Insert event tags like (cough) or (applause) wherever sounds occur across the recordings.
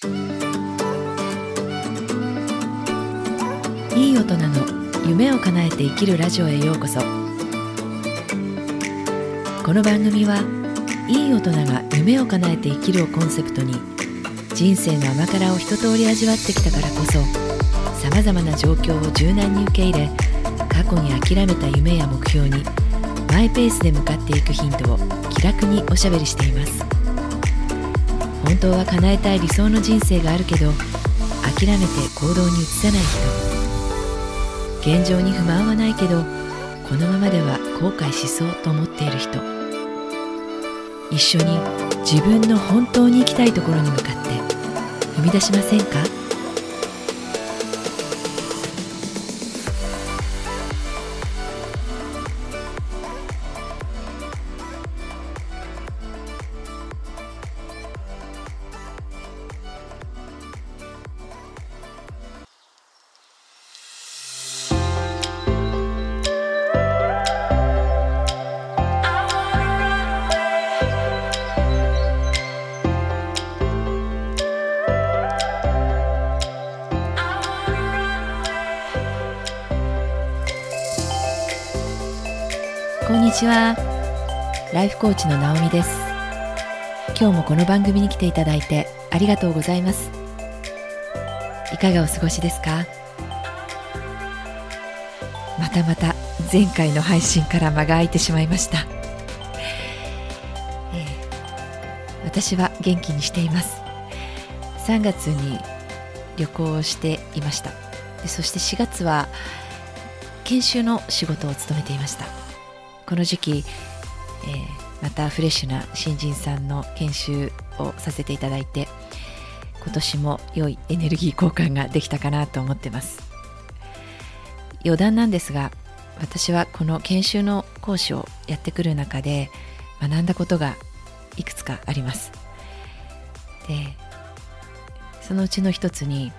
いい大人の夢を叶えて生きるラジオへようこそ。この番組はいい大人が夢を叶えて生きるをコンセプトに人生の甘辛を一通り味わってきたからこそさまざまな状況を柔軟に受け入れ過去に諦めた夢や目標にマイペースで向かっていくヒントを気楽におしゃべりしています。本当は叶えたい理想の人生があるけど諦めて行動に移さない人。現状に不満はないけどこのままでは後悔しそうと思っている人。一緒に自分の本当に行きたいところに向かって踏み出しませんか？ちは。ライフコーチのナオミです。今日もこの番組に来ていただいてありがとうございます。いかがお過ごしですか？またまた前回の配信から間が空いてしまいました、えー私は元気にしています。3月に旅行をしていました。そして4月は研修の仕事を務めていました。この時期、えーまたフレッシュな新人さんの研修をさせていただいて今年も良いエネルギー交換ができたかなと思ってます。余談なんですが私はこの研修の講師をやってくる中で学んだことがいくつかあります。でそのうちの一つに、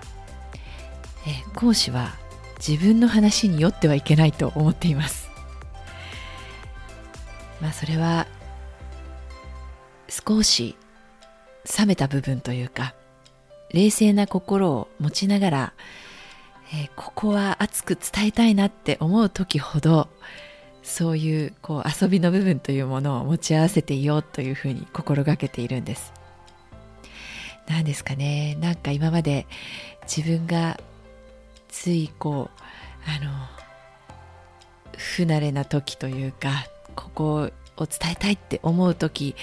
えー講師は自分の話に酔ってはいけないと思っています。まあそれは少し冷めた部分というか冷静な心を持ちながら、えーここは熱く伝えたいなって思う時ほどそういうこう遊びの部分というものを持ち合わせていようというふうに心がけているんです。なんですかねなんか今まで自分がついこうあの不慣れな時というかここを伝えたいって思う時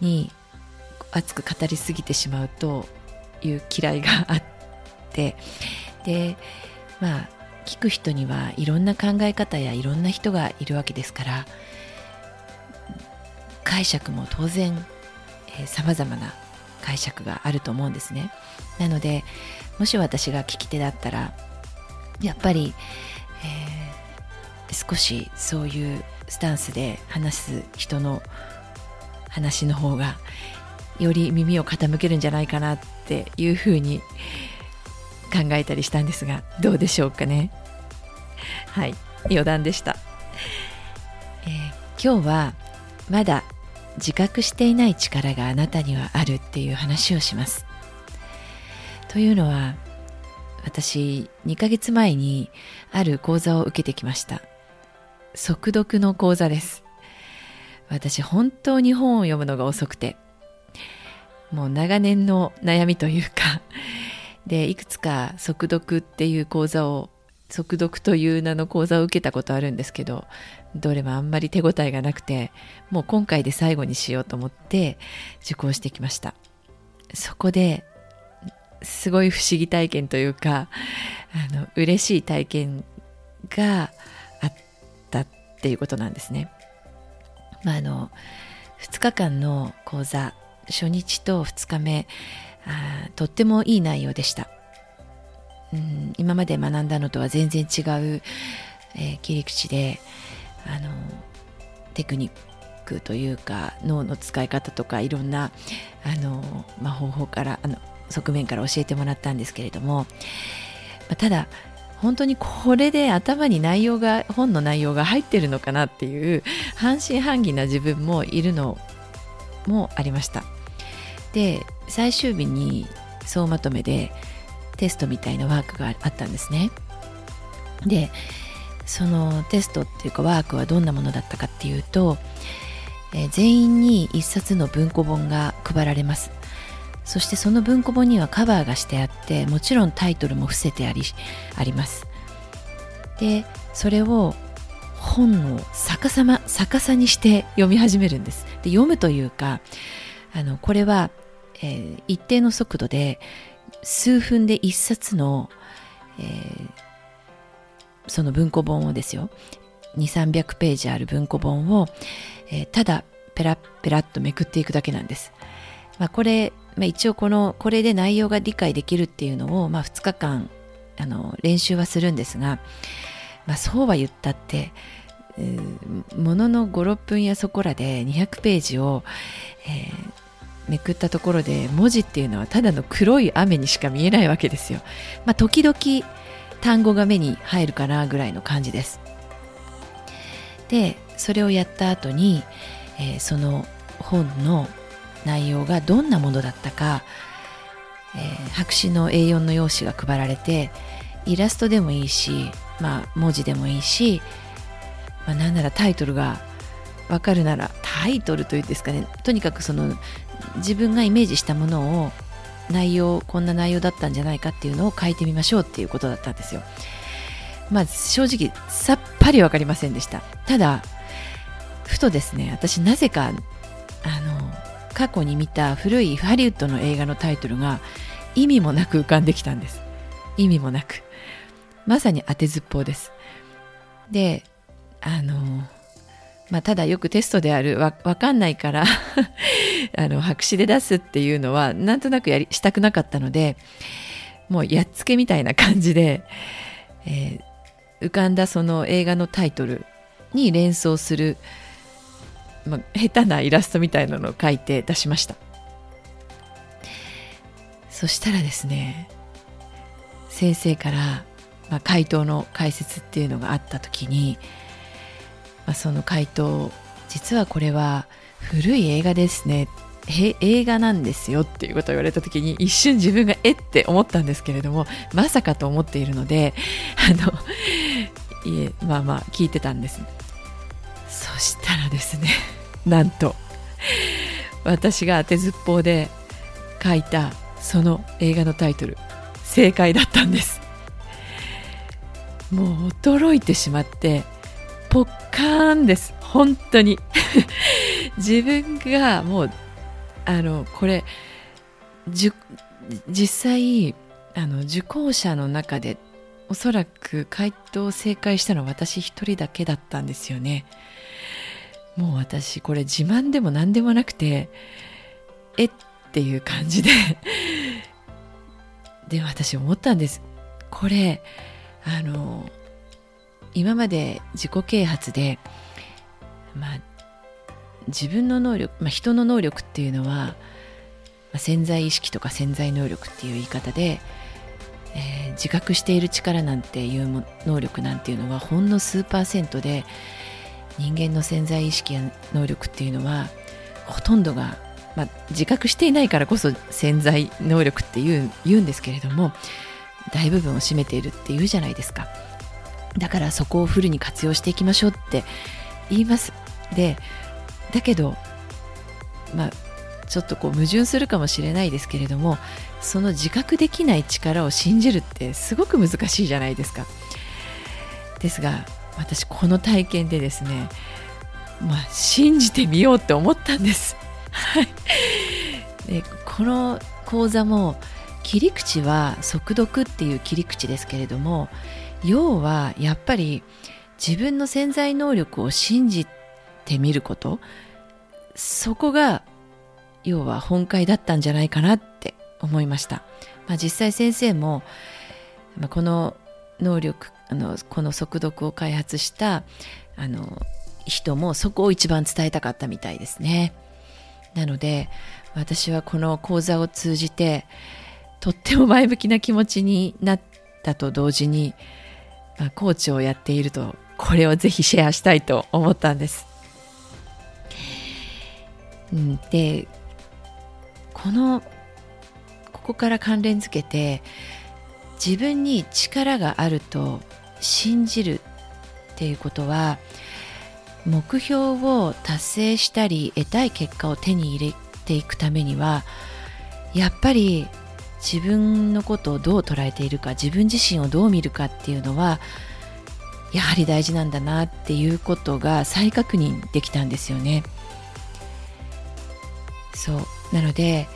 に熱く語りすぎてしまうという嫌いがあってでまあ聞く人にはいろんな考え方やいろんな人がいるわけですから解釈も当然さまざまな解釈があると思うんですね。なのでもし私が聞き手だったらやっぱり、えー少しそういうスタンスで話す人の話の方がより耳を傾けるんじゃないかなっていうふうに (laughs) 考えたりしたんですがどうでしょうかね。はい。余談でした、えー今日はまだ自覚していない力があなたにはあるっていう話をします。というのは私2ヶ月前にある講座を受けてきました。速読の講座です。私本当に本を読むのが遅くて。もう長年の悩みというか。でいくつか速読っていう講座を速読という名の講座を受けたことあるんですけどどれもあんまり手応えがなくてもう今回で最後にしようと思って受講してきました。そこですごい不思議体験というかあの嬉しい体験がっていうことなんですね。まあ、あの2日間の講座初日と2日目あとってもいい内容でした。うん、今まで学んだのとは全然違う、えー切り口であのテクニックというか脳の使い方とかいろんなあの、まあ、方法からあの側面から教えてもらったんですけれども、まあただ本当にこれで頭に内容が本の内容が入ってるのかなっていう半信半疑な自分もいるのもありましたで最終日に総まとめでテストみたいなワークがあったんですね。でそのテストっていうかワークはどんなものだったかっていうと、え、全員に1冊の文庫本が配られますそしてその文庫本にはカバーがしてあってもちろんタイトルも伏せてありあります。でそれを本を逆さま逆さにして読み始めるんです。で読むというかあのこれは、えー、一定の速度で数分で一冊の、えー、その文庫本をですよ。2300ページある文庫本を、えー、ただペラペラっとめくっていくだけなんです。まあ、これ、まあ、一応このこれで内容が理解できるっていうのを、まあ、2日間あの練習はするんですが、まあ、そうは言ったって、えー、ものの56分やそこらで200ページを、えー、めくったところで文字っていうのはただの黒い雨にしか見えないわけですよ。まあ、時々単語が目に入るかなぐらいの感じです。でそれをやった後に、えー、その本の内容がどんなものだったか、えー、白紙の A4 の用紙が配られてイラストでもいいし、まあ、文字でもいいし、まあ、なんならタイトルがわかるならタイトルというんですかねとにかくその自分がイメージしたものを内容こんな内容だったんじゃないかっていうのを書いてみましょうっていうことだったんですよ。まあ正直さっぱり分かりませんでした。ただふとですね私なぜかあの過去に見た古いハリウッドの映画のタイトルが意味もなく浮かんできたんです。意味もなく。まさに当てずっぽうです。であのまあ、ただよくテストであるわ分かんないから (laughs) あの白紙で出すっていうのはなんとなくやりしたくなかったのでもうやっつけみたいな感じで、えー、浮かんだその映画のタイトルに連想する、まあ、下手なイラストみたいなのを描いて出しました。そしたらですね先生から、まあ、回答の解説っていうのがあった時にまあ、その回答実はこれは古い映画ですね。映画なんですよっていうことを言われた時に一瞬自分がえって思ったんですけれどもまさかと思っているのであのいえまあまあ聞いてたんです。そしたらですねなんと私が当てずっぽうで書いたその映画のタイトル正解だったんです。もう驚いてしまってポッカーンです。本当に。(laughs) 自分がもうあのこれ実際あの受講者の中でおそらく回答を正解したのは私一人だけだったんですよね。もう私これ自慢でも何でもなくてえっていう感じで。(laughs) で私思ったんです。これあの今まで自己啓発で、まあ、自分の能力、まあ、人の能力っていうのは、まあ、潜在意識とか潜在能力っていう言い方で、えー、自覚している力なんていう能力なんていうのはほんの数パーセントで人間の潜在意識や能力っていうのはほとんどが、まあ、自覚していないからこそ潜在能力って言う言うんですけれども大部分を占めているっていうじゃないですか。だからそこをフルに活用していきましょうって言いますでだけどまあちょっとこう矛盾するかもしれないですけれどもその自覚できない力を信じるってすごく難しいじゃないですかですが私この体験でですねまあ信じてみようって思ったんです。はい。でこの講座も切り口は速読っていう切り口ですけれども要はやっぱり自分の潜在能力を信じてみること。そこが要は本会だったんじゃないかなって思いました、まあ、実際先生も、まあ、この能力あのこの速読を開発したあの人もそこを一番伝えたかったみたいですねなので私はこの講座を通じてとっても前向きな気持ちになったと同時にまあ、コーチをやっているとこれをぜひシェアしたいと思ったんです。うん、でこのここから関連づけて自分に力があると信じるっていうことは目標を達成したり得たい結果を手に入れていくためにはやっぱり自分のことをどう捉えているか自分自身をどう見るかっていうのはやはり大事なんだなっていうことが再確認できたんですよね。そうなので、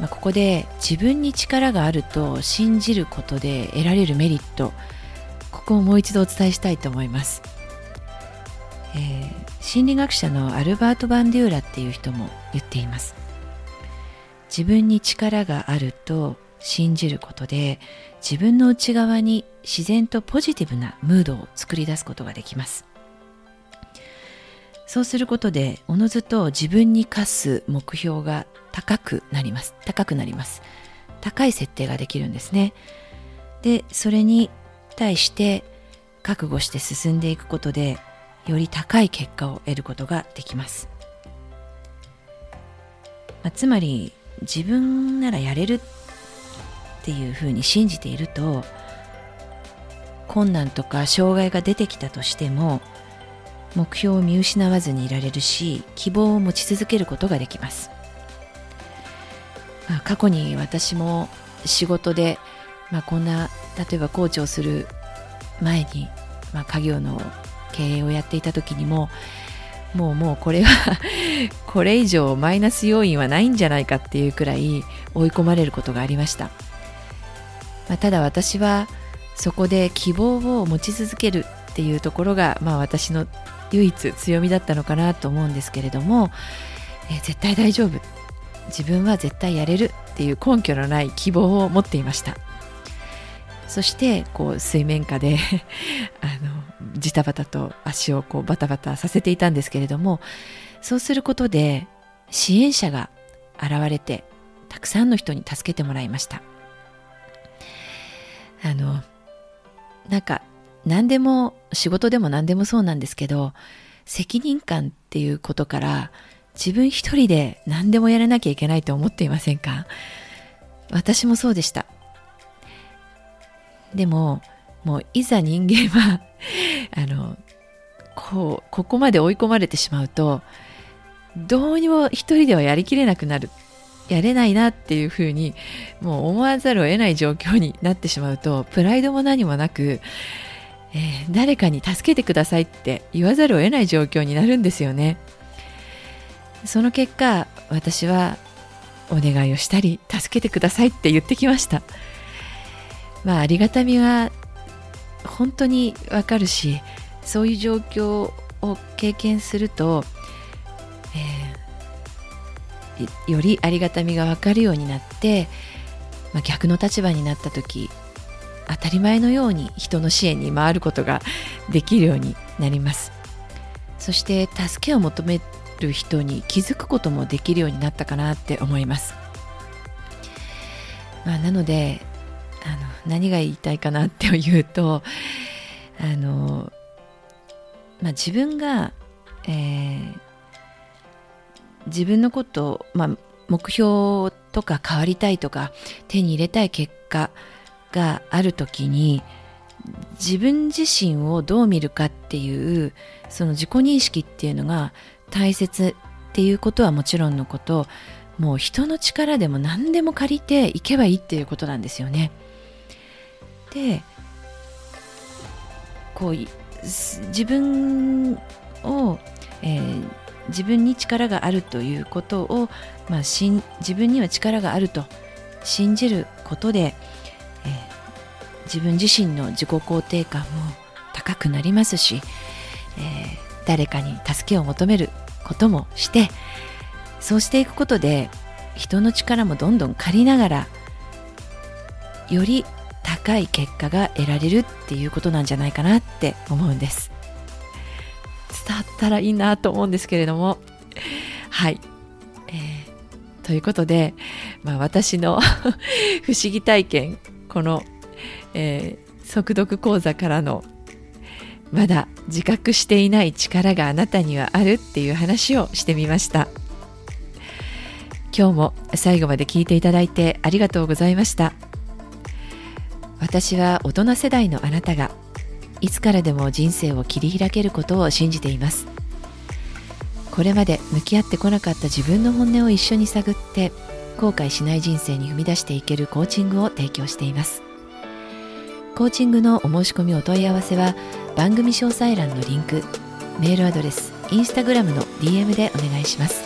まあ、ここで自分に力があると信じることで得られるメリットここをもう一度お伝えしたいと思います。えー、心理学者のアルバート・バンデューラっていう人も言っています。自分に力があると信じることで自分の内側に自然とポジティブなムードを作り出すことができますそうすることでおのずと自分に課す目標が高くなります高くなります高い設定ができるんですねでそれに対して覚悟して進んでいくことでより高い結果を得ることができます、まあ、つまり自分ならやれるっていうふうに信じていると困難とか障害が出てきたとしても目標を見失わずにいられるし希望を持ち続けることができます、まあ、過去に私も仕事で、まあ、こんな例えばコーチをする前に、まあ、家業の経営をやっていた時にももうもうこれは (laughs) これ以上マイナス要因はないんじゃないかっていうくらい追い込まれることがありました、まあ、ただ私はそこで希望を持ち続けるっていうところが、まあ、私の唯一強みだったのかなと思うんですけれども、え、絶対大丈夫。自分は絶対やれるっていう根拠のない希望を持っていました。そしてこう水面下で (laughs) あのジタバタと足をこうバタバタさせていたんですけれどもそうすることで支援者が現れてたくさんの人に助けてもらいました。あのなんか何でも仕事でも何でもそうなんですけど責任感っていうことから自分一人で何でもやらなきゃいけないと思っていませんか？私もそうでした。でももういざ人間は (laughs) あのこうここまで追い込まれてしまうとどうにも一人ではやりきれなくなるやれないなっていうふうにもう思わざるを得ない状況になってしまうとプライドも何もなく、えー、誰かに助けてくださいって言わざるを得ない状況になるんですよね。その結果私はお願いをしたり助けてくださいって言ってきました。まあありがたみは本当にわかるしそういう状況を経験すると、えー、よりありがたみがわかるようになって、まあ、逆の立場になった時当たり前のように人の支援に回ることができるようになります。そして助けを求める人に気づくこともできるようになったかなって思います、まあ、なのであの何が言いたいかなっていうとあの、まあ、自分が、えー、自分のことを、まあ、目標とか変わりたいとか手に入れたい結果がある時に自分自身をどう見るかっていうその自己認識っていうのが大切っていうことはもちろんのこともう人の力でも何でも借りていけばいいっていうことなんですよね。でこう自分を、えー、自分に力があるということを、まあ、しん自分には力があると信じることで、えー、自分自身の自己肯定感も高くなりますし、えー、誰かに助けを求めることもしてそうしていくことで人の力もどんどん借りながらより高い結果が得られるっていうことなんじゃないかなって思うんです。伝わったらいいなと思うんですけれども。はい、えー、ということで、まあ、私の (laughs) 不思議体験この、えー、速読講座からのまだ自覚していない力があなたにはあるっていう話をしてみました。今日も最後まで聞いていただいてありがとうございました。私は大人世代のあなたがいつからでも人生を切り開けることを信じています。これまで向き合ってこなかった自分の本音を一緒に探って後悔しない人生に踏み出していけるコーチングを提供しています。コーチングのお申し込みお問い合わせは番組詳細欄のリンクメールアドレスインスタグラムの DM でお願いします。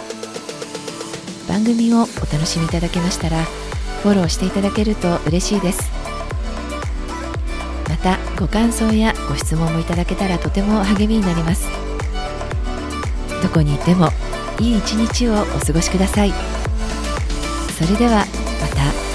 番組をお楽しみいただけましたらフォローしていただけると嬉しいです。たご感想やご質問もいただけたらとても励みになりますどこにいてもいい一日をお過ごしくださいそれではまた。